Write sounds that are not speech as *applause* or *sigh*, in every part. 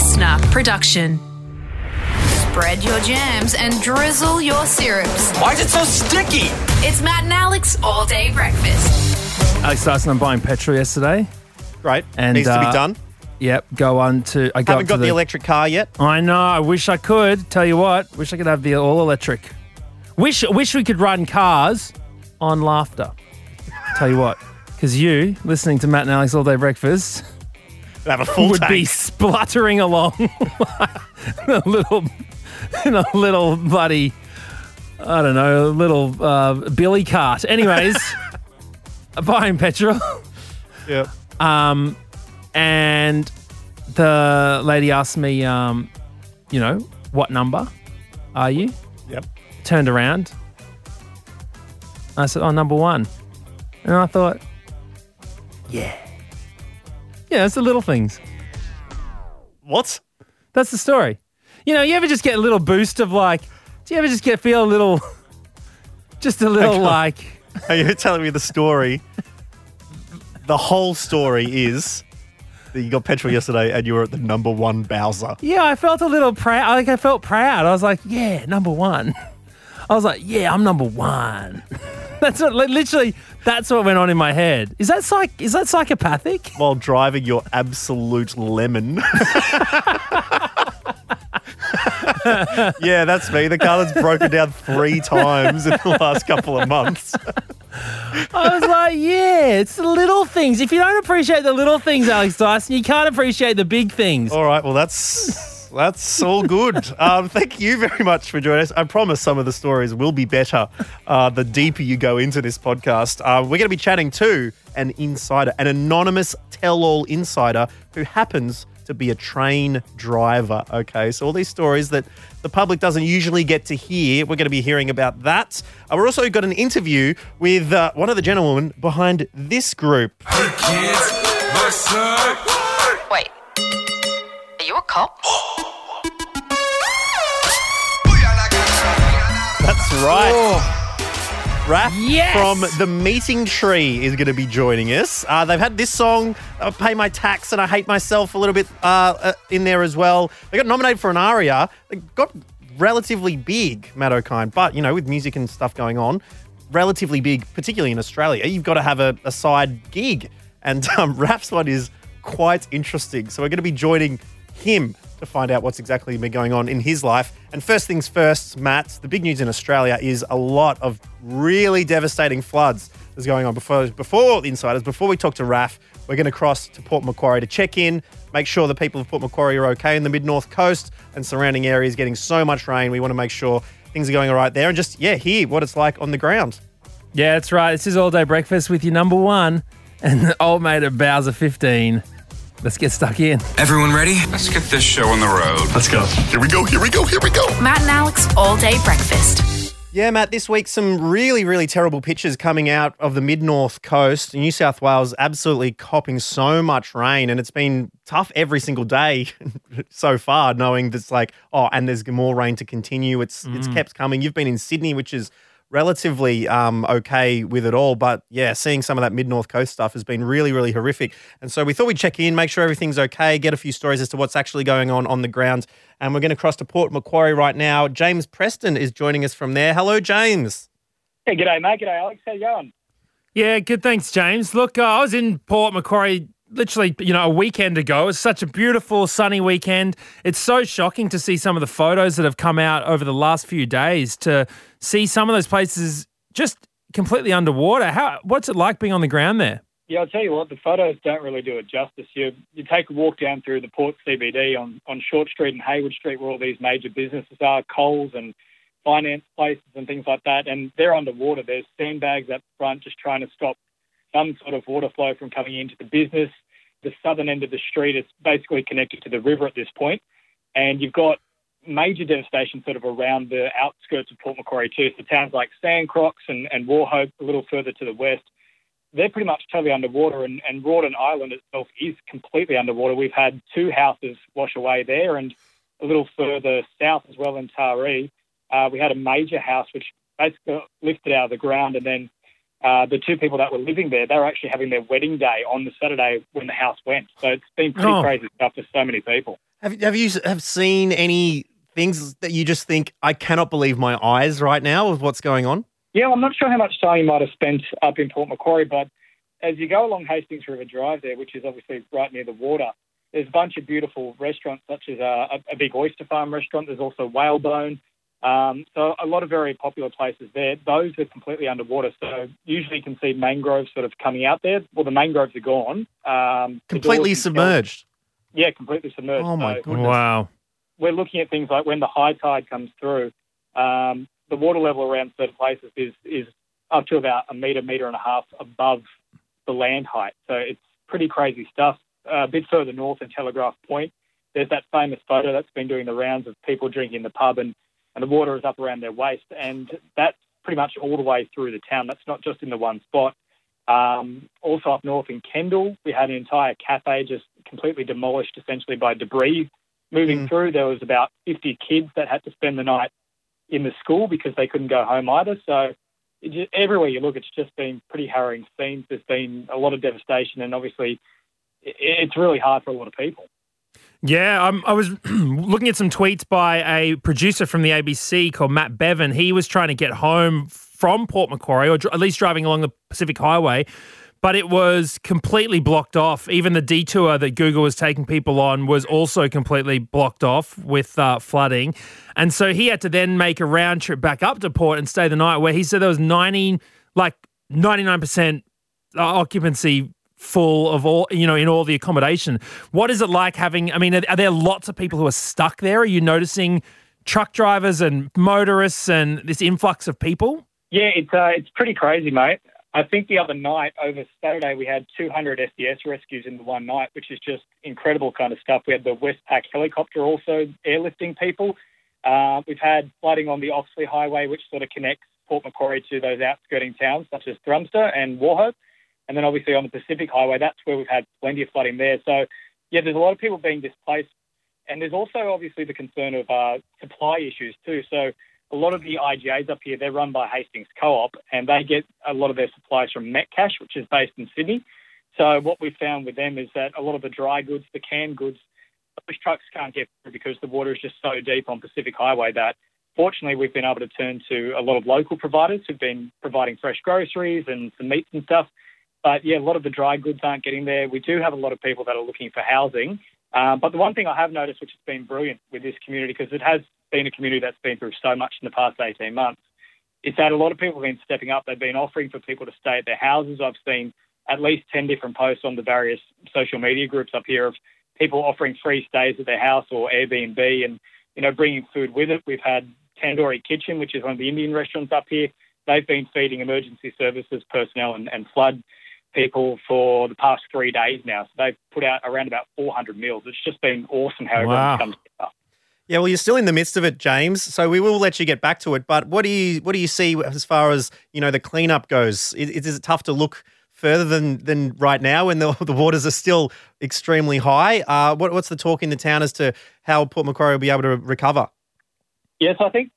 listener production. Spread your jams and drizzle your syrups. Why is it so sticky? It's Matt and Alex all day breakfast. Alex Dyson, I'm buying petrol yesterday. Great. And, Needs to uh, be done. Yep, go on to. I got Haven't to got the, electric car yet. I know. I wish I could. Tell you what, wish I could have the all electric. Wish wish we could run cars on laughter. Tell you what, because you listening to Matt and Alex all day breakfast *laughs* Have a full would tank. be spluttering along *laughs* in a little in a little bloody I don't know, a little uh, billy cart. Anyways, *laughs* buying petrol. Yep. Um, and the lady asked me, um, you know, what number are you? Yep. Turned around. I said, oh, number one. And I thought, yeah. Yeah, it's the little things. What? That's the story. You know, you ever just get a little boost of like, do you ever just get feel a little, *laughs* just a little Okay. like, *laughs* Are you telling me the story? the whole story is that you got petrol yesterday and you were at the number one Bowser. Yeah, I felt a little proud. Like I felt proud. I was like, yeah, number one. *laughs* I was like, yeah, I'm number one. That's what, like, literally, that's what went on in my head. Is that psych? Is that psychopathic? While driving your absolute lemon. *laughs* yeah, that's me. The car that's broken down three times in the last couple of months. I was like, yeah, it's the little things. If you don't appreciate the little things, Alex Dyson, you can't appreciate the big things. All right, well, that's that's all good. *laughs* Um, thank you very much for joining us. I promise some of the stories will be better uh, the deeper you go into this podcast. Uh, we're going to be chatting to an insider, an anonymous tell-all insider who happens to be a train driver. Okay, so all these stories that the public doesn't usually get to hear, we're going to be hearing about that. Uh, we're also got an interview with uh, one of the gentlemen behind this group. Wait, are you a cop? *gasps* Right. Raph Yes! from The Meeting Tree is going to be joining us. Uh, they've had this song, uh, Pay My Tax and I Hate Myself, a little bit uh, uh, in there as well. They got nominated for an ARIA. They got relatively big, Matt O'Kine, but, you know, with music and stuff going on, relatively big, particularly in Australia, you've got to have a, a side gig. And *laughs* um, Raph's one is quite interesting. So we're going to be joining him to find out what's exactly been going on in his life. And first things first, Matt, the big news in Australia is a lot of really devastating floods that's going on. Before, before the insiders, before we talk to Raph, we're going to cross to Port Macquarie to check in, make sure the people of Port Macquarie are okay in the mid north coast and surrounding areas getting so much rain. We want to make sure things are going all right there and just, yeah, hear what it's like on the ground. Yeah, that's right. This is all day breakfast with your number one and the *laughs* old mate at Bowser 15. Let's get stuck in. Everyone ready? Let's get this show on the road. Let's go. Here we go. Here we go. Here we go. Matt and Alex all day breakfast. Yeah, Matt, this week some really, really terrible pictures coming out of the mid north coast. New South Wales absolutely copping so much rain, and it's been tough every single day *laughs* so far, knowing that's like, oh, and there's more rain to continue. It's it's mm. kept coming. You've been in Sydney, which is relatively um, okay with it all, but yeah, seeing some of that mid north coast stuff has been really, really horrific. And so we thought we'd check in, make sure everything's okay, get a few stories as to what's actually going on on the ground. And we're going to cross to Port Macquarie right now. James Preston is joining us from there. Hello, James. Hey, g'day, mate. G'day, Alex. How you going? Yeah, good. Thanks, James. Look, uh, I was in Port Macquarie literally, you know, a weekend ago. It was such a beautiful, sunny weekend. It's so shocking to see some of the photos that have come out over the last few days to see some of those places just completely underwater. How? What's it like being on the ground there? Yeah, I'll tell you what, the photos don't really do it justice. You you take a walk down through the Port CBD on, on Short Street and Hayward Street, where all these major businesses are, Coles and finance places and things like that, and they're underwater. There's sandbags up front just trying to stop some sort of water flow from coming into the business. The southern end of the street is basically connected to the river at this point, and you've got major devastation sort of around the outskirts of Port Macquarie too. So towns like Sancrox and, and Wauchope a little further to the west, they're pretty much totally underwater and, and Rawdon Island itself is completely underwater. We've had two houses wash away there and a little further south as well in Taree, uh, we had a major house which basically lifted out of the ground and then uh, the two people that were living there, they were actually having their wedding day on the Saturday when the house went. So it's been pretty Oh. crazy stuff for so many people. Have, have you have seen any things that you just think, I cannot believe my eyes right now with what's going on? Yeah, I'm not sure how much time you might have spent up in Port Macquarie, but as you go along Hastings River Drive there, which is obviously right near the water, there's a bunch of beautiful restaurants, such as uh, a, a big oyster farm restaurant. There's also Whalebone. Um, so a lot of very popular places there. Those are completely underwater. So usually you can see mangroves sort of coming out there. Well, the mangroves are gone. Um, Completely doors themselves- submerged. Yeah, completely submerged. Oh, my So- goodness. Wow. we're looking at things like when the high tide comes through, um, the water level around certain places is is up to about a meter, meter and a half above the land height. So it's pretty crazy stuff. Uh, a bit further north in Telegraph Point, there's that famous photo that's been doing the rounds of people drinking in the pub and, and the water is up around their waist. And that's pretty much all the way through the town. That's not just in the one spot. Um, also up north in Kendall, we had an entire cafe just completely demolished essentially by debris moving Mm. through. There was about 50 kids that had to spend the night in the school because they couldn't go home either. So it just, everywhere you look, it's just been pretty harrowing scenes. There's been a lot of devastation, and obviously, i- it's really hard for a lot of people. Yeah, um, I was *clears throat* looking at some tweets by a producer from the ABC called Matt Bevan. He was trying to get home from Port Macquarie, or dr- at least driving along the Pacific Highway, but it was completely blocked off. Even the detour that Google was taking people on was also completely blocked off with uh, flooding. And so he had to then make a round trip back up to port and stay the night, where he said there was 90, like 99% uh, occupancy full of all you know in all the accommodation what is it like having i mean are, are there lots of people who are stuck there are you noticing truck drivers and motorists and this influx of people Yeah, it's uh, it's pretty crazy, mate. I think the other night over Saturday we had 200 SES rescues in the one night, which is just incredible kind of stuff. We had the Westpac helicopter also airlifting people. Uh, we've had flooding on the Oxley Highway, which sort of connects Port Macquarie to those outskirting towns such as Thrumster and Wauchope. And then obviously on the Pacific Highway, that's where we've had plenty of flooding there. So, yeah, there's a lot of people being displaced. And there's also obviously the concern of uh, supply issues too. So, a lot of the IGAs up here, they're run by Hastings Co-op, and they get a lot of their supplies from Metcash, which is based in Sydney. So what we found with them is that a lot of the dry goods, the canned goods, those trucks can't get through because the water is just so deep on Pacific Highway that fortunately we've been able to turn to a lot of local providers who've been providing fresh groceries and some meats and stuff. But yeah, a lot of the dry goods aren't getting there. We do have a lot of people that are looking for housing. Um, but the one thing I have noticed, which has been brilliant with this community, because it has been a community that's been through so much in the past 18 months, is that a lot of people have been stepping up. They've been offering for people to stay at their houses. I've seen at least 10 different posts on the various social media groups up here of people offering free stays at their house or Airbnb and, you know, bringing food with it. We've had Tandoori Kitchen, which is one of the Indian restaurants up here. They've been feeding emergency services personnel and, and flood people for the past three days now. So they've put out around about 400 meals. It's just been awesome how Wow. everyone's come together. Yeah, well, you're still in the midst of it, James. So we will let you get back to it. But what do you what do you see as far as you know the cleanup goes? Is, is it tough to look further than than right now when the *laughs* the waters are still extremely high? Uh, what, what's the talk in the town as to how Port Macquarie will be able to recover? Yes, I think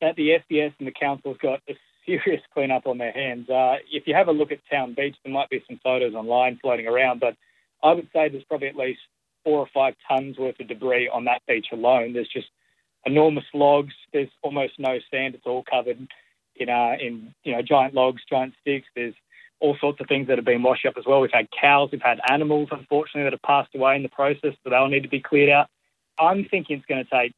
that the SES and the council's got a serious cleanup on their hands. Uh, if you have a look at Town Beach, there might be some photos online floating around, but I would say there's probably at least four or five tons worth of debris on that beach alone. There's just enormous logs. There's almost no sand. It's all covered in uh, in you know giant logs, giant sticks. There's all sorts of things that have been washed up as well. We've had cows, we've had animals, unfortunately, that have passed away in the process, so they'll need to be cleared out. I'm thinking it's going to take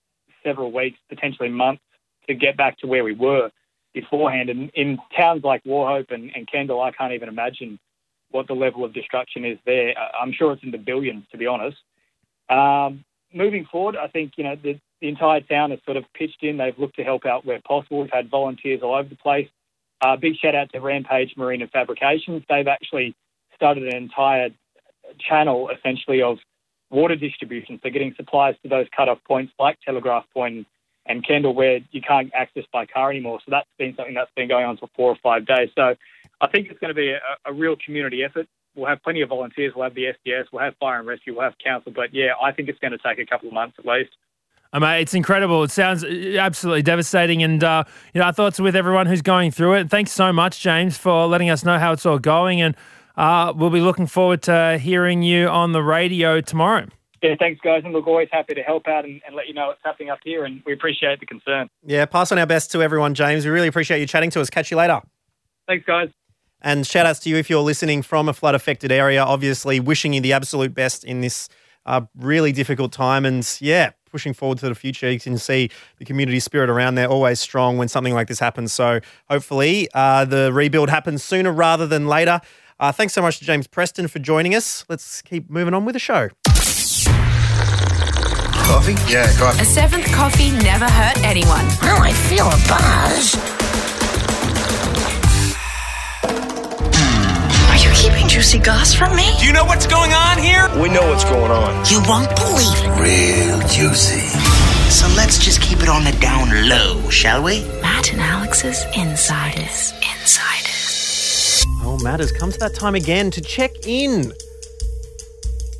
several weeks, potentially months, to get back to where we were beforehand. And in towns like Wauchope and, and Kendall, I can't even imagine what the level of destruction is there. I'm sure it's in the billions, to be honest. Um, moving forward, I think you know the, the entire town has sort of pitched in. They've looked to help out where possible. We've had volunteers all over the place. Uh, big shout out to Rampage Marine and Fabrications. They've actually started an entire channel, essentially, of water distribution. So getting supplies to those cut-off points like Telegraph Point and Kendall, where you can't access by car anymore. So that's been something that's been going on for four or five days. So I think it's going to be a, a real community effort. We'll have plenty of volunteers. We'll have the SES. We'll have fire and rescue. We'll have council. But yeah, I think it's going to take a couple of months at least. I mean, it's incredible. It sounds uh, absolutely devastating. And, uh, you know, our thoughts with everyone who's going through it. And thanks so much, James, for letting us know how it's all going. And uh, we'll be looking forward to hearing you on the radio tomorrow. Yeah, thanks, guys. And look, always happy to help out and, and let you know what's happening up here. And we appreciate the concern. Yeah, pass on our best to everyone, James. We really appreciate you chatting to us. Catch you later. Thanks, guys. And shout outs to you if you're listening from a flood affected area. Obviously, wishing you the absolute best in this uh, really difficult time. And yeah, pushing forward to the future. You can see the community spirit around there always strong when something like this happens. So hopefully, uh, the rebuild happens sooner rather than later. Uh, thanks so much to James Preston for joining us. Let's keep moving on with the show. Coffee? Yeah, A seventh coffee never hurt anyone. Oh, I feel a buzz. Are you keeping juicy goss from me? Do you know what's going on here? We know what's going on. You won't believe it. Real juicy. So let's just keep it on the down low, shall we? Matt and Alex's Insiders. Insiders. Oh, Matt, has come to that time again to check in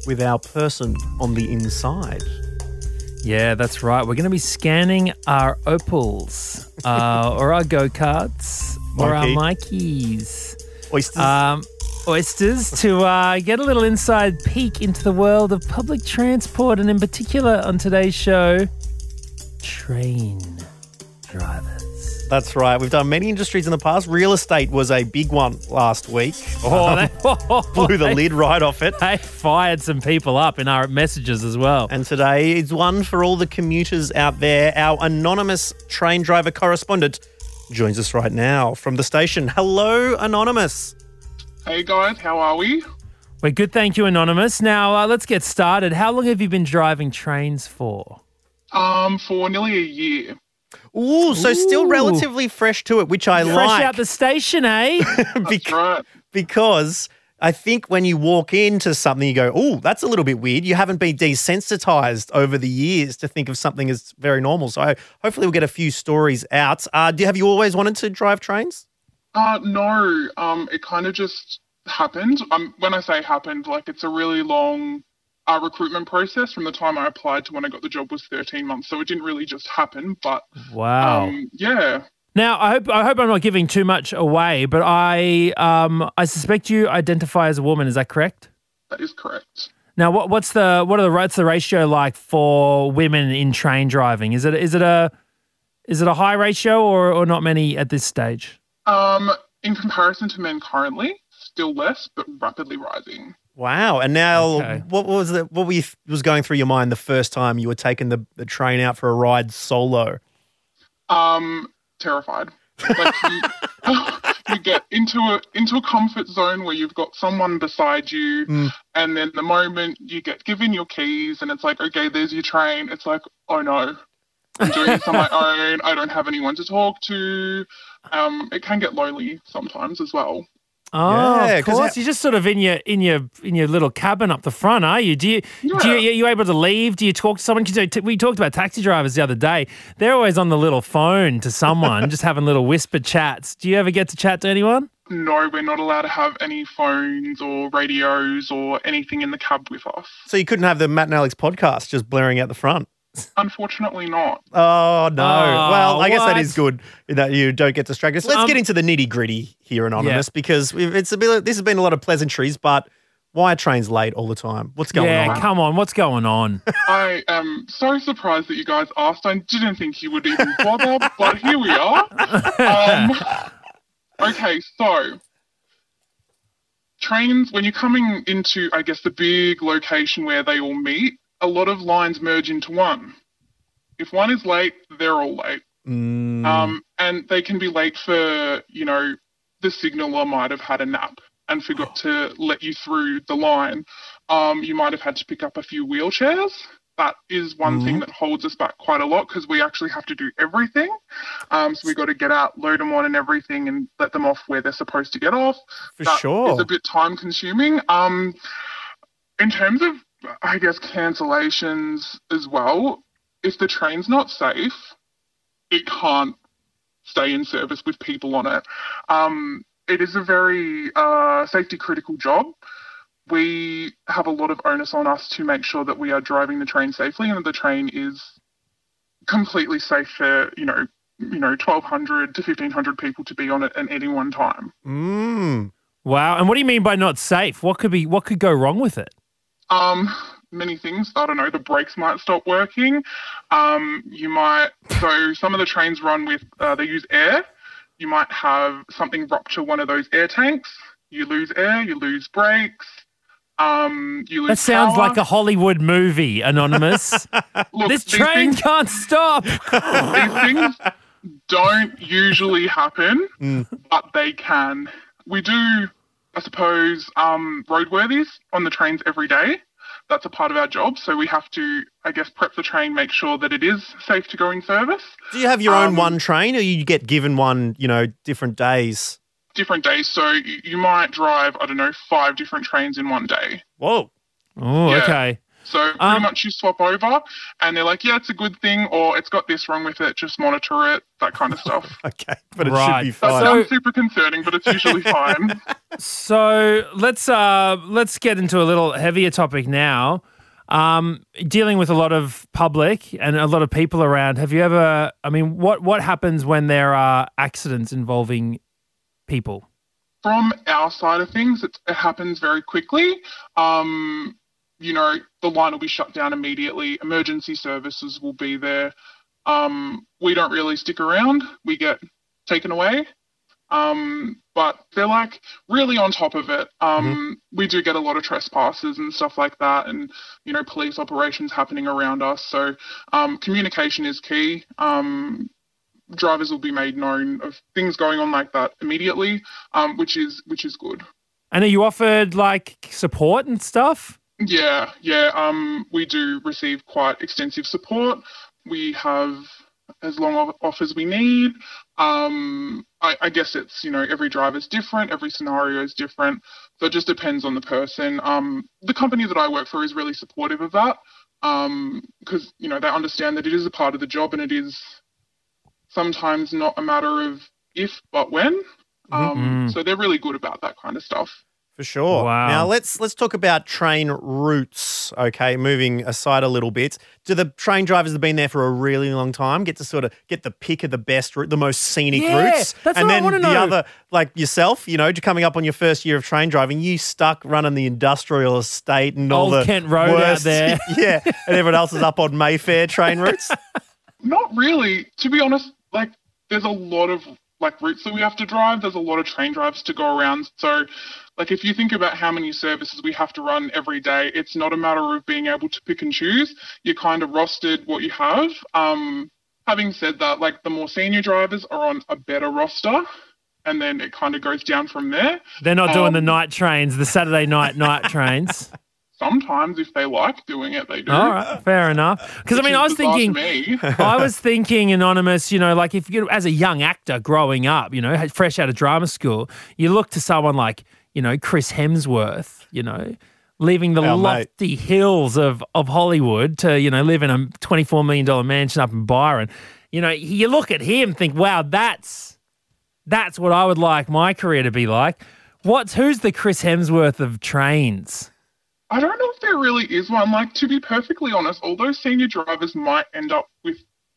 with our person on the inside. Yeah, that's right. We're going to be scanning our opals uh, or our go cards or our Mykis. Oysters. Um, oysters to uh, get a little inside peek into the world of public transport and in particular on today's show train drivers That's right. We've done many industries in the past. Real estate was a big one last week. oh, they, *laughs* *laughs* Blew the they- lid right off it. they fired some people up in our messages as well And today is one for all the commuters out there. Our anonymous train driver correspondent joins us right now from the station. Hello, Anonymous. Hey guys, how are we? we're good thank you anonymous now uh, let's get started how long have you been driving trains for Um, for nearly a year. Ooh, so still relatively fresh to it, which I fresh like. out the station eh *laughs* That's Bec- right. because I think when you walk into something, you go, "Oh, that's a little bit weird." You haven't been desensitized over the years to think of something as very normal. So hopefully, we'll get a few stories out. Uh, do have you always wanted to drive trains? Uh, no, um, it kind of just happened. Um, when I say happened, like it's a really long uh, recruitment process from the time I applied to when I got the job was 13 months. So it didn't really just happen, but wow um, yeah. Now, I hope I hope I'm not giving too much away, but I um I suspect you identify as a woman. Is that correct? That is correct. Now, what what's the what are the what's the ratio like for women in train driving? Is it is it a is it a high ratio or or not many at this stage? Um, in comparison to men currently, still less, but rapidly rising. Wow! And now, Okay. what was the what were you, was going through your mind the first time you were taking the, the train out for a ride solo? Um, terrified. Like you, *laughs* you get into a into a comfort zone where you've got someone beside you, Mm. and then the moment you get given your keys, and it's like, okay, there's your train. It's like, oh no, I'm doing this on my *laughs* own. I don't have anyone to talk to. Um, it can get lonely sometimes as well. Oh, Yeah, of 'cause course. You're just sort of in your in your in your little cabin up the front, are you? Do you do you, are you able to leave? Do you talk to someone? 'Cause, we talked about taxi drivers the other day. They're always on the little phone to someone, *laughs* just having little whisper chats. Do you ever get to chat to anyone? No, we're not allowed to have any phones or radios or anything in the cab with us. So you couldn't have the Matt and Alex podcast just blaring out the front. Unfortunately, not. Oh no! Oh, well, I guess that what? is good that you don't get distracted. So let's Um, get into the nitty gritty here, anonymous, because we've, it's a bit. This has been a lot of pleasantries, but why are trains late all the time? What's going yeah, on? Yeah, come on. What's going on? *laughs* I am so surprised that you guys asked. I didn't think you would even bother, but here we are. Um, *laughs* okay, so trains, when you're coming into, I guess, the big location where they all meet, a lot of lines merge into one. If one is late, they're all late. Mm, Um, and they can be late for, you know, the signaller might have had a nap and forgot to let you through the line. Um, you might have had to pick up a few wheelchairs. That is one thing that holds us back quite a lot because we actually have to do everything. Um, so we've got to get out, load them on, and everything, and let them off where they're supposed to get off. for That sure. is a bit time consuming. Um, in terms of, I guess, cancellations as well, if the train's not safe, it can't stay in service with people on it. Um, it is a very uh, safety critical job. We have a lot of onus on us to make sure that we are driving the train safely and that the train is completely safe for you know you know 1200 to 1500 people to be on it at any one time Mm. Wow. And what do you mean by not safe? What could be what could go wrong with it? Um many things i don't know the brakes might stop working um you might so some of the trains run with uh, they use air you might have something rupture one of those air tanks you lose air you lose brakes um you lose That sounds power. like a Hollywood movie, Anonymous. *laughs* Look, this train things- can't stop. *laughs* these things don't usually happen, but they can. We do, I suppose, um, roadworthies on the trains every day. That's a part of our job. So we have to, I guess, prep the train, make sure that it is safe to go in service. Do you have your own Um, one train, or you get given one? You know, different days. Different days. So you, you might drive, I don't know, five different trains in one day. Whoa. Oh, Yeah. okay. So pretty Um, much you swap over and they're like, yeah, it's a good thing, or it's got this wrong with it, just monitor it, that kind of stuff. *laughs* Okay, but it Right. should be That fine. So- sounds super concerning, but it's usually *laughs* fine. So let's uh let's get into a little heavier topic now. Um, dealing with a lot of public and a lot of people around. Have you ever? I mean, what what happens when there are accidents involving people? from our side of things, it, it happens very quickly. Um, you know, the line will be shut down immediately. Emergency services will be there. Um, we don't really stick around. We get taken away. Um, but they're like really on top of it. Um, We do get a lot of trespasses and stuff like that, and you know, police operations happening around us. So um, communication is key. Um, drivers will be made known of things going on like that immediately, um, which is which is good. And are you offered like support and stuff? Yeah, yeah. Um, we do receive quite extensive support. We have as long of- off as we need. Um, I, I guess it's you know every driver is different, every scenario is different, so it just depends on the person. Um, the company that I work for is really supportive of that because you know they understand that it is a part of the job and it is sometimes not a matter of if but when. Um, Mhm. So they're really good about that kind of stuff. For sure. Wow. Now let's let's talk about train routes. Okay, moving aside a little bit. Do the train drivers that have been there for a really long time get to sort of get the pick of the best route, the most scenic Yeah, routes? that's and what I then wanna the know. other, like yourself, you know, coming up on your first year of train driving, you stuck running the industrial estate and all Old the Kent Road out there. *laughs* yeah, and everyone else is up on Mayfair train routes. *laughs* Not really. To be honest, like there's a lot of like routes that we have to drive. There's a lot of train drives to go around. So like if you think about how many services we have to run every day, it's not a matter of being able to pick and choose. You're kind of rostered what you have. Um having said that, like the more senior drivers are on a better roster and then it kind of goes down from there. They're not doing the Um, night trains, the Saturday night night *laughs* trains. Sometimes if they like doing it, they do. All right, fair enough. Because I mean, I was thinking. *laughs* I was *laughs* thinking, anonymous. You know, like if you, as a young actor growing up, you know, fresh out of drama school, you look to someone like, you know, Chris Hemsworth. You know, leaving the Our mate. lofty hills of of Hollywood to you know live in a twenty four million dollar mansion up in Byron. You know, you look at him, think, wow, that's that's what I would like my career to be like. What's who's the Chris Hemsworth of trains? I don't know if there really is one. Like, to be perfectly honest, all those senior drivers might end up with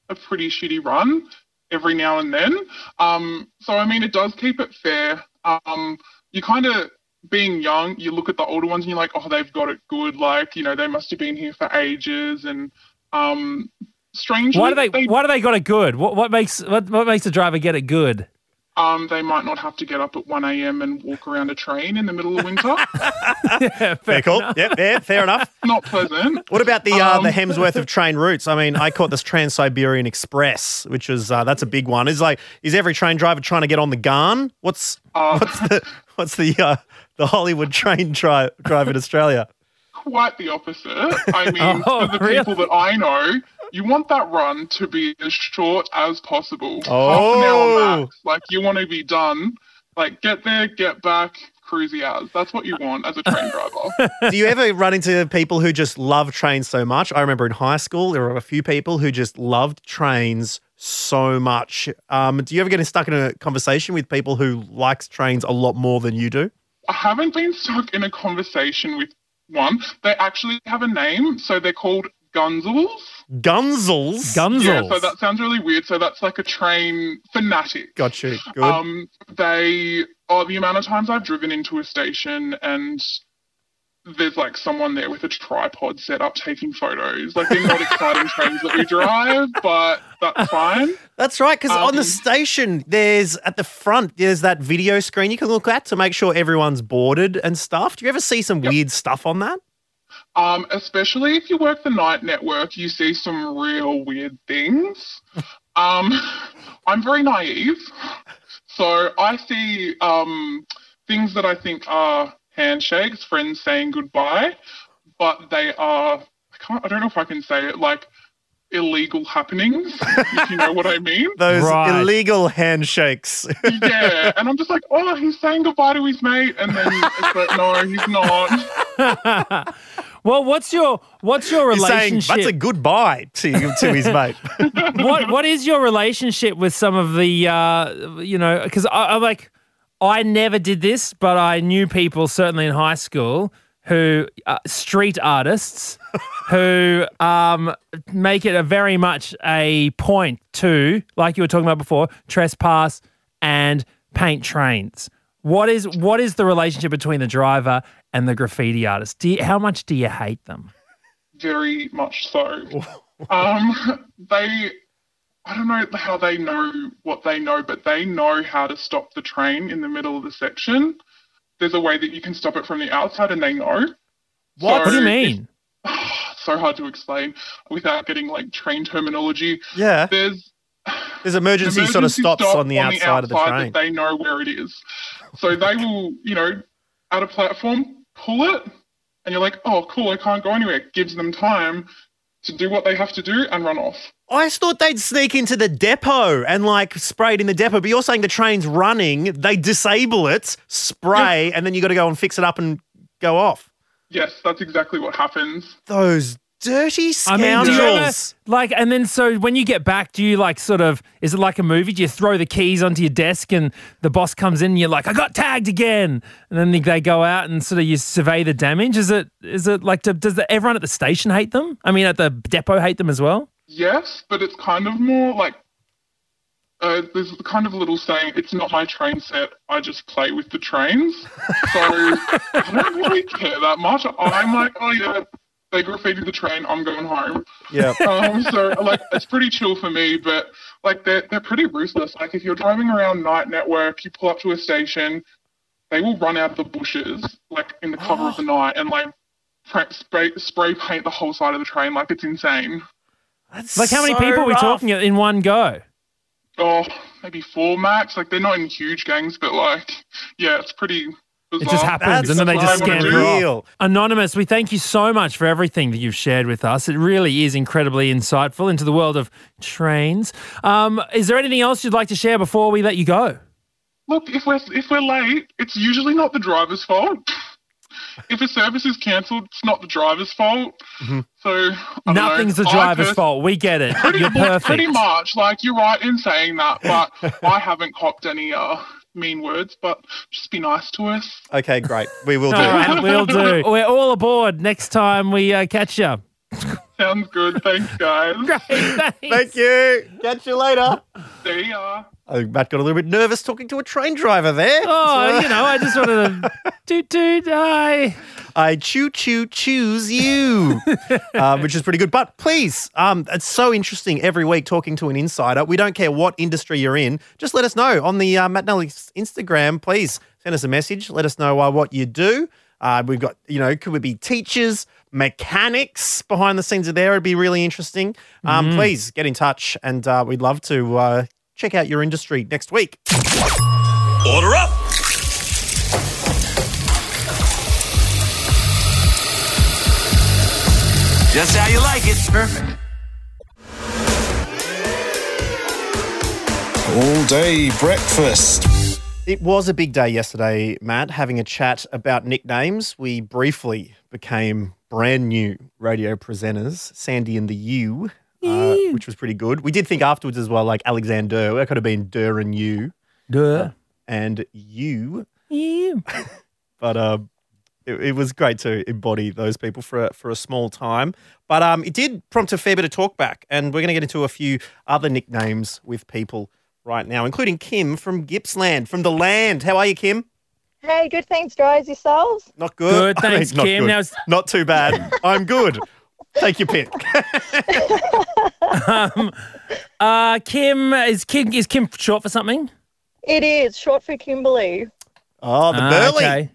a pretty shitty run every now and then. Um, so, I mean, it does keep it fair. Um, you kind of, being young, you look at the older ones and you're like, oh, they've got it good. Like, you know, they must have been here for ages. And um, strangely, Why do they, Why do they got it good? What what makes what, what makes the driver get it good? Um, they might not have to get up at 1 a.m. and walk around a train in the middle of winter. *laughs* yeah, Fair call. Yep, yeah, fair enough. *laughs* not pleasant. What about the uh, Um, the Hemsworth of *laughs* train routes? I mean, I caught this Trans Siberian Express, which is uh, that's a big one. Is like, is every train driver trying to get on the Ghan? What's Uh, what's the what's the uh, the Hollywood train tri- drive in Australia? quite the opposite. I mean, Oh, for the really? people that I know, you want that run to be as short as possible. Half an Oh. hour max. Like you want to be done. Like get there, get back, cruisy hours. That's what you want as a train driver. *laughs* Do you ever run into people who just love trains so much? I remember in high school there were a few people who just loved trains so much. Um, do you ever get stuck in a conversation with people who likes trains a lot more than you do? I haven't been stuck in a conversation with one. They actually have a name, so they're called Gunzels. Gunzels. Gunzels. Yeah, so that sounds really weird. So that's like a train fanatic. Got you. Good. Um, they oh the amount of times I've driven into a station and there's like someone there with a tripod set up taking photos. Like they're not exciting *laughs* trains that we drive, but that's fine. That's right, because on the Um, station, there's at the front, there's that video screen you can look at to make sure everyone's boarded and stuff. Do you ever see some weird stuff on that? Um, especially if you work the night network, you see some real weird things. *laughs* Um, I'm very naive, so I see um, things that I think are handshakes, friends saying goodbye, but they are I can't I don't know if I can say it like illegal happenings, if you know what I mean. *laughs* Those Right. illegal handshakes. Yeah, and I'm just like, oh, he's saying goodbye to his mate, and then it's like, no, he's not. *laughs* well, what's your what's your He's saying relationship? that's a goodbye to to his mate. *laughs* what what is your relationship with some of the uh, you know because I, I like I never did this, but I knew people certainly in high school who uh, street artists who um, make it a very much a point to like you were talking about before trespass and paint trains. What is what is the relationship between the driver and the graffiti artist? Do you, how much do you hate them? very much so. um, they, I don't know how they know what they know, but they know how to stop the train in the middle of the section. There's a way that you can stop it from the outside, and they know. What, So do you mean? *sighs* so hard to explain without getting like train terminology. Yeah. There's There's emergency, sort of stops stop on the outside of the train. That they know where it is. So they will, you know, at a platform, pull it, and you're like, oh, cool, I can't go anywhere. It gives them time to do what they have to do and run off. I just thought they'd sneak into the depot and like spray it in the depot, but you're saying the train's running, they disable it, spray, and then you got to go and fix it up and go off. Yes, that's exactly what happens. Those dirty I mean, do you ever, scoundrels. like, and then so when you get back, do you like sort of, is it like a movie? Do you throw the keys onto your desk and the boss comes in and you're like, I got tagged again? And then they- they go out and sort of you survey the damage. Is it, is it like, do- does the, everyone at the station hate them? I mean, at the depot hate them as well? Yes, but it's kind of more like uh, there's the kind of a little saying, it's not my train set, I just play with the trains. So *laughs* I don't really care that much. I'm like, oh yeah, they graffitied the train, I'm going home. Yeah. *laughs* Um, so like it's pretty chill for me, but like they're they're pretty ruthless. Like if you're driving around night network, you pull up to a station, they will run out of the bushes like in the cover of the *gasps* night and like spray spray paint the whole side of the train. Like it's insane. That's Like, how many so people are we rough. talking in one go? Oh, maybe four max. Like they're not in huge gangs, but like yeah, it's pretty. Bizarre. It just happens and then they just what I wanna scamper do. off. real. Anonymous, we thank you so much for everything that you've shared with us. It really is incredibly insightful into the world of trains. Um, is there anything else you'd like to share before we let you go? Look, if we're if we're late, it's usually not the driver's fault. If a service is cancelled, it's not the driver's fault. So I don't know. Nothing's the driver's pers- fault. We get it. Pretty, You're perfect. pretty much. Like you're right in saying that, but *laughs* I haven't copped any uh, mean words. But just be nice to us. Okay, great. We will *laughs* do. All right, And we'll do. *laughs* We're all aboard next time we uh, catch you. Sounds good. Thanks, guys. *laughs* Great. Thank you. Catch you later. See ya. Oh, Matt got a little bit nervous talking to a train driver there. Oh, you know, I just wanted to *laughs* toot toot. Hi. I choo choo choose you, *laughs* um, which is pretty good. But please, um, it's so interesting every week talking to an insider. We don't care what industry you're in. Just let us know on the uh, Matt Nelly's Instagram. Please send us a message. Let us know uh, what you do. Uh, we've got, you know, could we be teachers, mechanics behind the scenes are there? It'd be really interesting. Um, Please get in touch, and uh, we'd love to uh, check out your industry next week. Order up. Just how you like it. Perfect. All day breakfast. It was a big day yesterday, Matt, having a chat about nicknames. We briefly became brand new radio presenters, Sandy and the U, uh, which was pretty good. We did think afterwards as well, like Alexander, that could have been Dur and you Duh. and you, Yeah. *laughs* but uh, it, it was great to embody those people for a, for a small time. But um, it did prompt a fair bit of talk back, and we're going to get into a few other nicknames with people right now, including Kim from Gippsland, from the land. How are you, Kim? Hey, good thanks, guys. Yourselves? Not good. Good, *laughs* I mean, thanks, not Kim. good. Now it's- Not too bad. *laughs* I'm good. Take your pick. *laughs* um, uh, Kim is Kim is Kim short for something? It is short for Kimberly. Oh, the Ah, Burley. okay.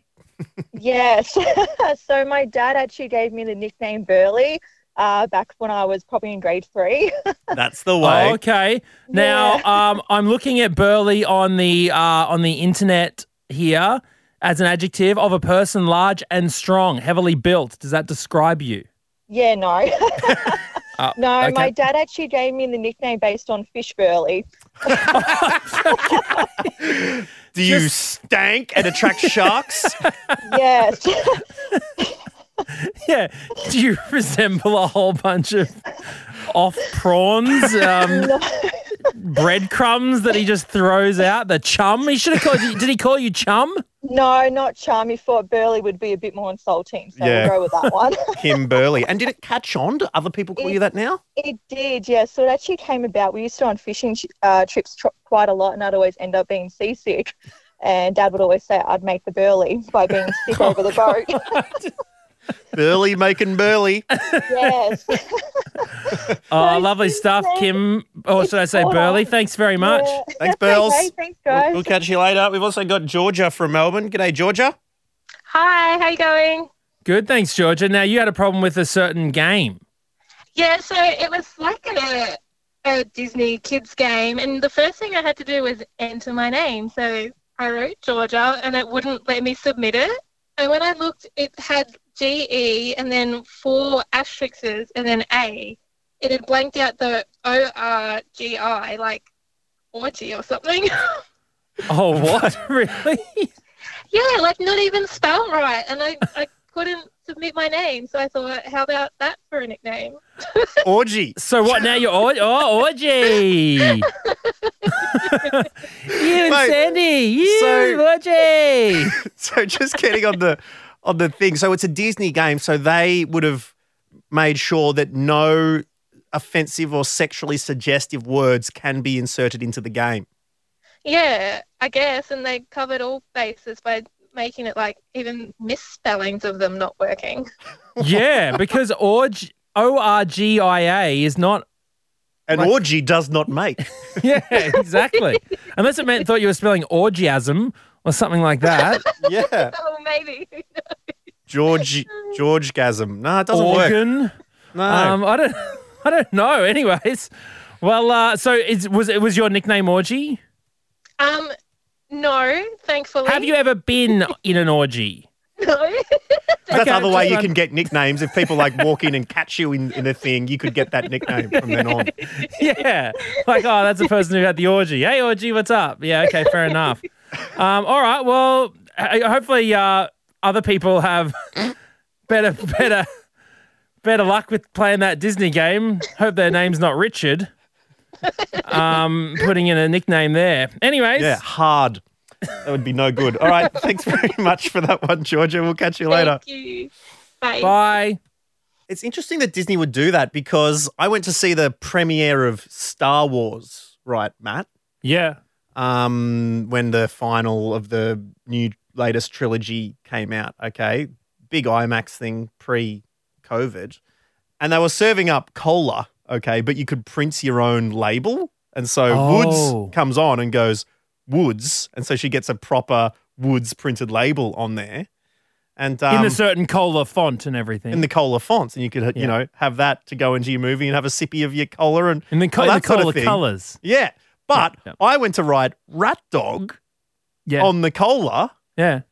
Yes. *laughs* so my dad actually gave me the nickname Burley uh, back when I was probably in grade three. *laughs* That's the way. Oh, okay. Now, um, I'm looking at burly on the uh, on the internet here as an adjective of a person large and strong, heavily built. Does that describe you? Yeah, no. *laughs* Uh, no, okay. my dad actually gave me the nickname based on Fish Burley. *laughs* Do you stank and attract sharks? Yes. *laughs* Yeah. Do you resemble a whole bunch of off prawns, um, breadcrumbs that he just throws out? The chum. He should have called you. Did he call you chum? no, not chum. He thought Burley would be a bit more insulting, so Yeah. we'll go with that one. *laughs* Kim Burley. And did it catch on? Do other people call you that now? It did, yeah. So it actually came about. We used to go on fishing uh, trips tr- quite a lot, and I'd always end up being seasick. And Dad would always say I'd make the burley by being sick *laughs* over the boat. *laughs* Burley making burley. yes. *laughs* Oh, lovely stuff, Kim. Oh, or should I say Burley? Thanks very much. Yeah. Thanks, That's Burls. okay. Thanks, guys. We'll catch you later. We've also got Georgia from Melbourne. G'day, Georgia. Hi, how you going? Good, thanks, Georgia. Now you had a problem with a certain game. Yeah, so it was like a, a Disney kids game, and the first thing I had to do was enter my name. So I wrote Georgia, and it wouldn't let me submit it. And when I looked, it had G E and then four asterisks and then A. It had blanked out the O R G I, like orgy or something. *laughs* Oh, what? *laughs* really? yeah, like not even spelled right, and I, I couldn't submit my name. So I thought, how about that for a nickname? *laughs* Orgy. So what now? You're or- oh, orgy. you and Mate, Sandy. You so- orgy. So just getting on the on the thing. So it's a Disney game. So they would have made sure that no offensive or sexually suggestive words can be inserted into the game. Yeah, I guess, and they covered all bases by making it like even misspellings of them not working. *laughs* Yeah, because org O R G I A is not. An Like- orgy does not make. *laughs* Yeah, exactly. Unless it meant thought you were spelling orgasm or something like that. *laughs* yeah. oh, maybe. George George Gasm. No, it doesn't work. Organ. No. Um, I don't. *laughs* I don't know. Anyways, well, uh, so is, was it was your nickname orgy? Um, no, thankfully. Have you ever been in an orgy? *laughs* No. That's Okay, other way you can get nicknames. If people like walk in and catch you in, in a thing, you could get that nickname from then on. yeah. Like, oh, that's the person who had the orgy. Hey, orgy, what's up? Yeah, okay, fair enough. Um, all right, well, hopefully uh, other people have *laughs* better, better, better luck with playing that Disney game. Hope their name's not Richard. Um, putting in a nickname there. Anyways, Yeah, hard. That would be no good. All right, thanks very *laughs* much for that one, Georgia. We'll catch you later. Thank you. Bye. bye. It's interesting that Disney would do that because I went to see the premiere of Star Wars, right, Matt? Yeah. Um, when the final of the new latest trilogy came out, okay? Big IMAX thing pre COVID. And they were serving up cola, okay, but you could print your own label. And so Oh. Woods comes on and goes, Woods. And so she gets a proper Woods printed label on there. And um, in a certain cola font and everything. in the cola fonts, and you could, Yeah. you know, have that to go into your movie and have a sippy of your cola and in the, co- the that sort of cola colours. Yeah, but Yeah, I went to write rat dog Yeah. on the cola, yeah.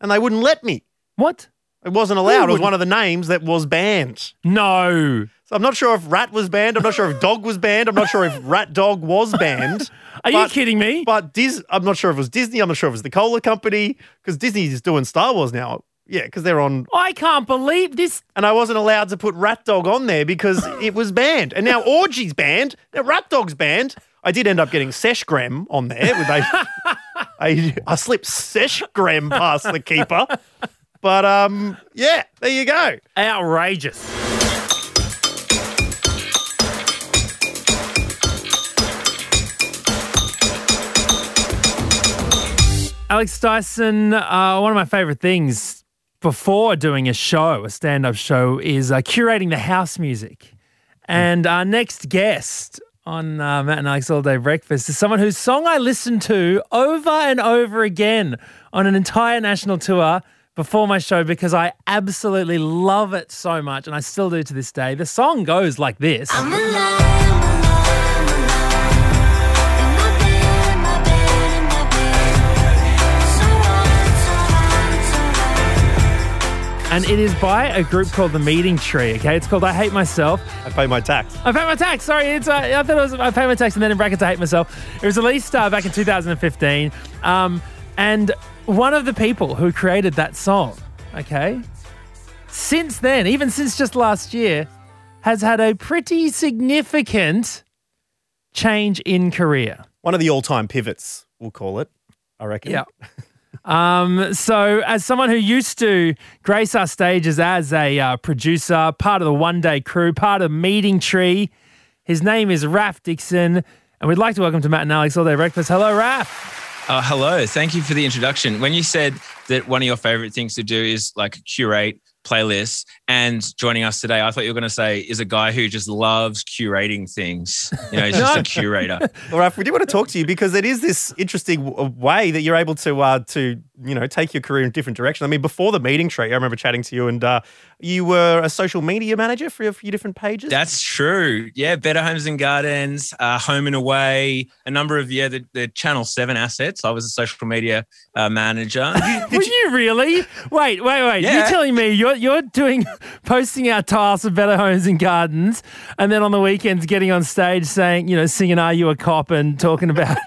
and they wouldn't let me. What? It wasn't allowed. It was one of the names that was banned. No. So I'm not sure if rat was banned. I'm not sure if dog was banned. I'm not sure if rat dog was banned. *laughs* Are you kidding me? But Dis- I'm not sure if it was Disney. I'm not sure if it was the cola company because Disney is doing Star Wars now. Yeah, because they're on I can't believe this. and I wasn't allowed to put Rat Dog on there because it was banned. And now Orgy's banned. Now Rat Dog's banned. I did end up getting Sesh Seshgram on there with a, *laughs* a I slipped Seshgram past the keeper. But um, yeah, there you go. Outrageous. Alex Dyson, uh, one of my favorite things before doing a show, a stand up show, is uh, curating the house music. And our next guest on uh, Matt and Alex All Day Breakfast is someone whose song I listened to over and over again on an entire national tour before my show because I absolutely love it so much and I still do to this day. The song goes like this. And it is by a group called The Meeting Tree, okay? It's called I Hate Myself. I pay my tax. I pay my tax. Sorry, it's uh, I thought it was I pay my tax, and then in brackets I hate myself. It was released uh, back in 2015, um, and one of the people who created that song, okay, since then, even since just last year, has had a pretty significant change in career. One of the all-time pivots, we'll call it. I reckon. Yeah. *laughs* Um, so, as someone who used to grace our stages as a uh, producer, part of the One Day Crew, part of Meeting Tree, his name is Raph Dixon, and we'd like to welcome to Matt and Alex All Day Breakfast. Hello, Raph. Uh, hello. Thank you for the introduction. When you said that one of your favorite things to do is like curate playlists and joining us today, I thought you were going to say is a guy who just loves curating things. You know, he's just a *laughs* curator. *laughs* Well, Raph, we do want to talk to you because it is this interesting way that you're able to uh, to you know take your career in a different directions. I mean, before the meeting tree, I remember chatting to you, and uh, you were a social media manager for a few different pages. That's true. Yeah, Better Homes and Gardens, uh, Home and Away, a number of yeah the, the Channel Seven assets. I was a social media uh, manager. Were you really? Wait, wait, wait. Yeah. You're telling me you're you're doing *laughs* posting our tasks of Better Homes and Gardens, and then on the weekends getting on stage saying, you know, singing "Are You a Cop" and talking about. *laughs*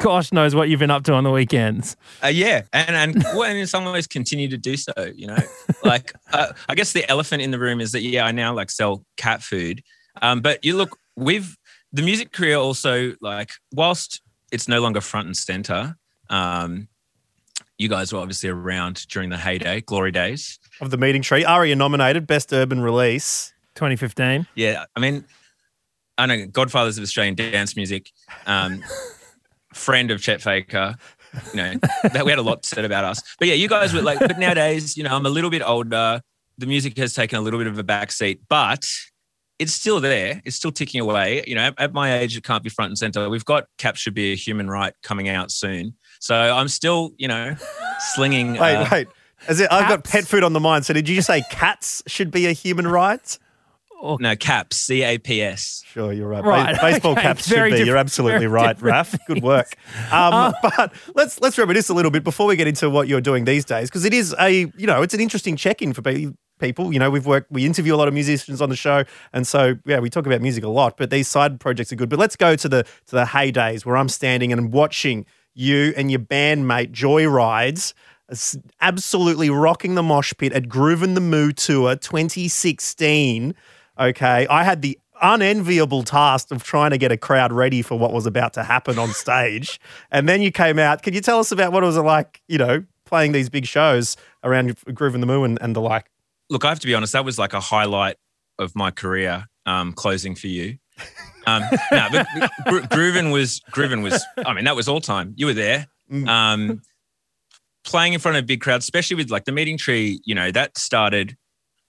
Gosh knows what you've been up to on the weekends. Uh, yeah, and and, well, and in some ways continue to do so. You know, like *laughs* uh, I guess the elephant in the room is that yeah, I now like sell cat food. Um, but you look, we've the music career also like whilst it's no longer front and center. Um, you guys were obviously around during the heyday, glory days. Of the meeting tree. Aria nominated best urban release. 2015. Yeah, I mean, I know Godfathers of Australian dance music, um, *laughs* friend of Chet Faker. You know, that we had a lot said about us. But yeah, you guys were like, but nowadays, you know, I'm a little bit older. The music has taken a little bit of a backseat, but it's still there. It's still ticking away. You know, at, at my age, it can't be front and center. We've got Cap should be a human right coming out soon. So I'm still, you know, slinging. Wait, uh, wait. Is it, I've got pet food on the mind. So did you just say cats should be a human right? No, CAPS, C A P S. Sure, you're right. Right, Ba- Baseball okay, caps should be. You're absolutely right, different Raph. Good work. *laughs* Um, but let's let's reminisce a little bit before we get into what you're doing these days, because it is a you know it's an interesting check-in for pe- people. You know, we've worked, we interview a lot of musicians on the show, and so yeah, we talk about music a lot. But these side projects are good. But let's go to the to the heydays where I'm standing and I'm watching you and your bandmate Joyrides. Absolutely rocking the mosh pit at Groovin the Moo Tour 2016. Okay. I had the unenviable task of trying to get a crowd ready for what was about to happen on stage. *laughs* and then you came out. Can you tell us about what it was like, you know, playing these big shows around Groovin the Moo and, and the like? Look, I have to be honest, that was like a highlight of my career um, closing for you. Um, no, but Gro- was Groovin was. I mean, that was all time. You were there, um, playing in front of a big crowd, especially with like the meeting tree. You know, that started.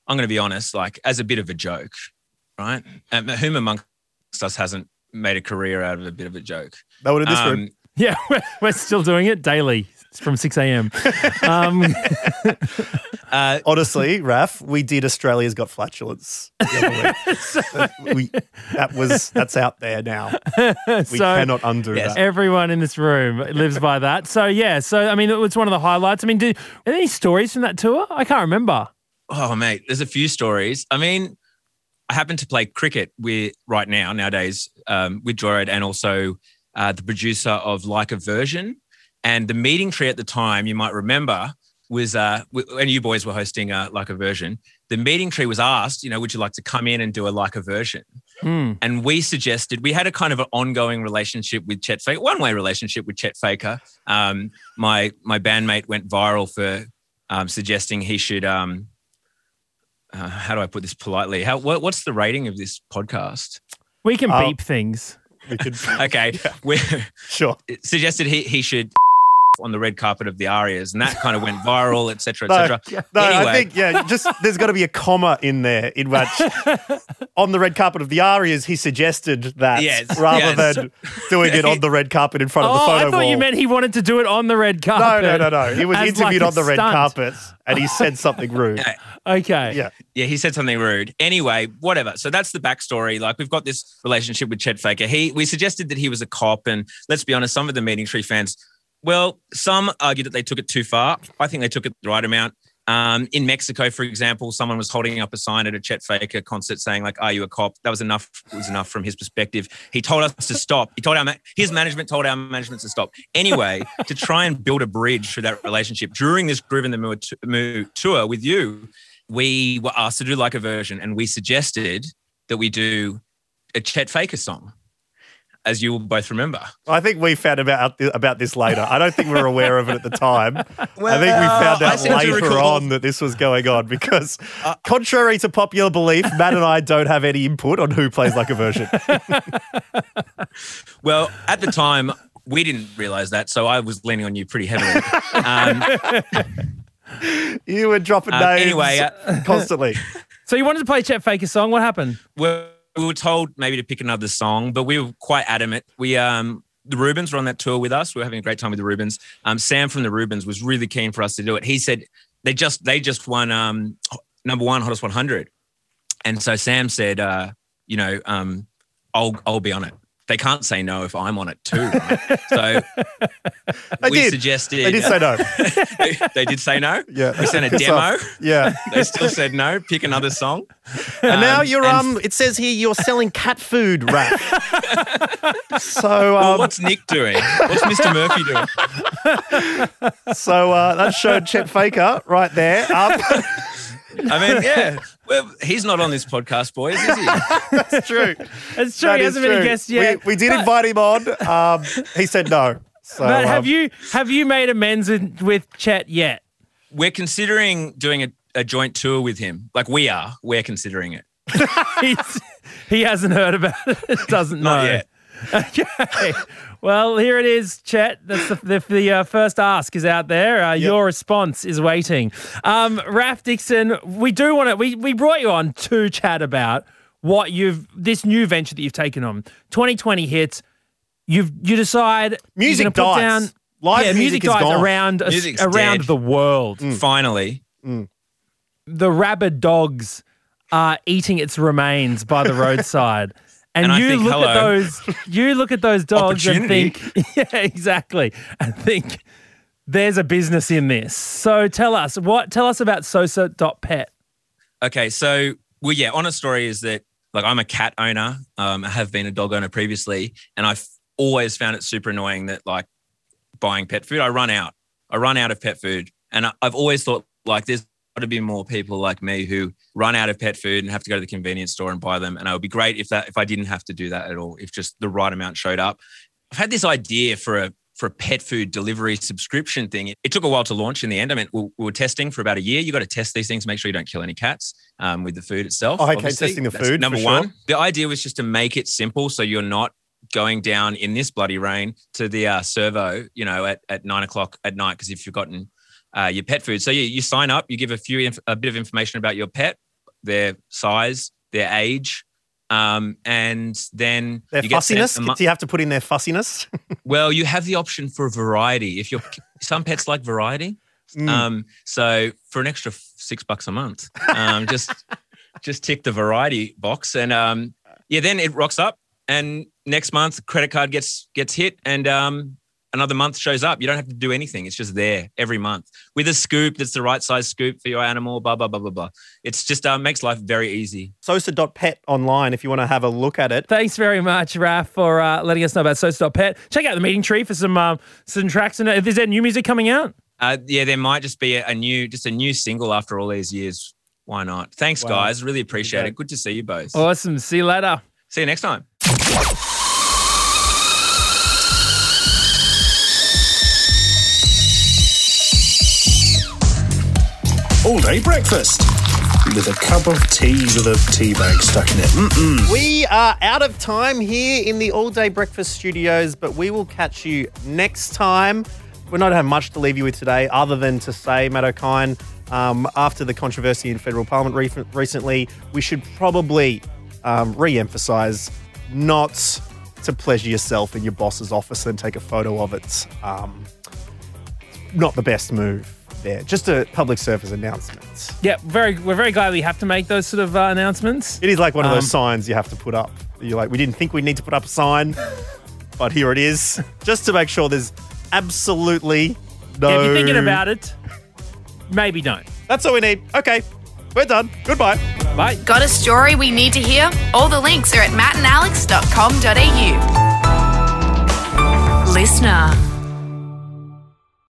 I'm going to be honest, like as a bit of a joke, right? And whom amongst us hasn't made a career out of a bit of a joke? That would have this Um, room. Yeah, we're, *laughs* we're still doing it daily from 6 a.m. Um, *laughs* Uh, Honestly, Raph, we did Australia's Got Flatulence. the *laughs* we, that was that's out there now. *laughs* We so cannot undo Yes. that. everyone in this room lives by that. So yeah, so I mean, it was one of the highlights. I mean, do, are there any stories from that tour? I can't remember. Oh, mate, there's a few stories. I mean, I happen to play cricket with right now nowadays um, with Joyride and also uh, the producer of Like a Version. And the meeting tree at the time, you might remember, was uh, w- when you boys were hosting uh, Like a Version. The meeting tree was asked, you know, would you like to come in and do a Like a Version? Hmm. And we suggested we had a kind of an ongoing relationship with Chet Faker, one way relationship with Chet Faker. Um, my my bandmate went viral for um, suggesting he should. Um, uh, how do I put this politely? How what, what's the rating of this podcast? We can Oh. beep things. We could *laughs* Okay, we sure. *laughs* suggested he he should on the red carpet of the Arias, and that kind of went *laughs* viral, etc., No, etc. no, anyway, I think yeah, just there's got to be a comma in there in which *laughs* on the red carpet of the Arias he suggested that Yes, *laughs* rather yes. than doing it on the red carpet in front of the Oh, photo I thought wall. you meant he wanted to do it on the red carpet. no, no, no. No. He was interviewed like on the red carpet and he said something rude. Okay. Yeah. Yeah, he said something rude. Anyway, whatever. So that's the backstory. Like we've got this relationship with Chet Faker. He we suggested that he was a cop, and let's be honest, some of the Meeting Tree fans, well, some argue that they took it too far. I think they took it the right amount. Um, in Mexico, for example, someone was holding up a sign at a Chet Faker concert saying, like, are you a cop? That was enough, was enough from his perspective. He told us to stop. He told our, ma- his management told our management to stop. Anyway, to try and build a bridge for that relationship during this Groovin the Moo, t- Moo tour with you, we were asked to do like a version and we suggested that we do a Chet Faker song, as you will both remember. I think we found about about this later. I don't think we were aware of it at the time. I think we found out later on that this was going on because, *laughs* contrary to popular belief, Matt and I don't have any input on who plays like a version. *laughs* Well, at the time, we didn't realize that. So I was leaning on you pretty heavily. Um, You were dropping Um, names anyway, uh, constantly. *laughs* So you wanted to play Chet Faker's song. What happened? we we were told maybe to pick another song, but we were quite adamant. We um the Rubens were on that tour with us. We were having a great time with the Rubens. Um, Sam from the Rubens was really keen for us to do it. He said they just they just won um number one hottest 100, and so Sam said, uh, you know, um, I'll I'll be on it. They can't say no if I'm on it too. right? So *laughs* They we did. suggested They did say no. they, *laughs* they did say no. Yeah. we sent a demo. off. *laughs* Yeah. They still said no. Pick another song. And now Um, you're and- um. It says here you're selling cat food, Raph. so Well, um. what's Nick doing? What's Mr. Murphy doing? So uh, that showed Chet Faker right there. Um, I mean, yeah. Well, he's not on this podcast, boys, is he? *laughs* that's true. It's true. That he hasn't been a guest yet. We, we did But- invite him on. Um, he said no. So, but have um, you have you made amends with, with Chet yet? We're considering doing a, a joint tour with him. Like we are. We're considering it. *laughs* He hasn't heard about it. *laughs* Doesn't know. Not yet. Okay. Well, here it is, Chet. That's the the, the uh, first ask is out there. Uh, Your response is waiting. Um, Raph Dixon, we do want to. We we brought you on to chat about what you've this new venture that you've taken on. 2020 hits. You've you decide Music you're gonna put dies. down. Live yeah, music is dies gone. around us- Music's around dead. the world. Finally. The rabid dogs are eating its remains by the roadside. *laughs* And, And you think, look at those, you look at those *laughs* dogs and think, *laughs* yeah, exactly, and think there's a business in this. So tell us what, tell us about Sosa.pet. Okay, so well, yeah. Honest story is that like I'm a cat owner. Um, I have been a dog owner previously, and I've always found it super annoying that like buying pet food, I run out. I run out of pet food, and I, I've always thought like there's got to be more people like me who run out of pet food and have to go to the convenience store and buy them. And it would be great if that if I didn't have to do that at all. If just the right amount showed up. I've had this idea for a for a pet food delivery subscription thing. It took a while to launch in the end. I mean, we, we were testing for about a year. You got to test these things, make sure you don't kill any cats um, with the food itself. Oh, okay, obviously. testing the That's food, Number for one. sure. The idea was just to make it simple so you're not going down in this bloody rain to the uh, servo, you know, at, at nine o'clock at night because if you've forgotten uh, your pet food. So you, you sign up, you give a few inf- a bit of information about your pet, their size, their age, um, and then Their you fussiness. mo- Do you have to put in their fussiness? *laughs* well, you have the option for variety. If you're some pets like variety, Mm. um, so for an extra six bucks a month, um, just *laughs* just tick the variety box, and um, yeah, then it rocks up, and next month credit card gets gets hit, and um, another month shows up. You don't have to do anything; it's just there every month with a scoop that's the right size scoop for your animal. Blah blah blah blah blah. It's just uh, makes life very easy. Sosa.pet online if you want to have a look at it. Thanks very much, Raph, for uh, letting us know about Sosa.pet. Check out the meeting tree for some um, some tracks. And is there new music coming out? Uh, yeah, there might just be a, a new, just a new single after all these years. Why not? Thanks, Wow. guys. Really appreciate Okay. it. Good to see you both. Awesome. See you later. See you next time. All day breakfast with a cup of tea with a tea bag stuck in it. Mm-mm. We are out of time here in the All Day Breakfast studios, but we will catch you next time. We're not have much to leave you with today, other than to say, Matt Okine, um, after the controversy in federal parliament re- recently, we should probably um, re-emphasise not to pleasure yourself in your boss's office and take a photo of it. Um, not the best move there. Just a public service announcement. Yeah, very. We're very glad we have to make those sort of uh, announcements. It is like one of those Um, signs you have to put up. You're like, we didn't think we'd need to put up a sign, but here it is, *laughs* just to make sure there's absolutely no. Yeah, if you're thinking about it, maybe don't. That's all we need. Okay, we're done. Goodbye. Bye. Got a story we need to hear? All the links are at mattandalex.com.au. Listener.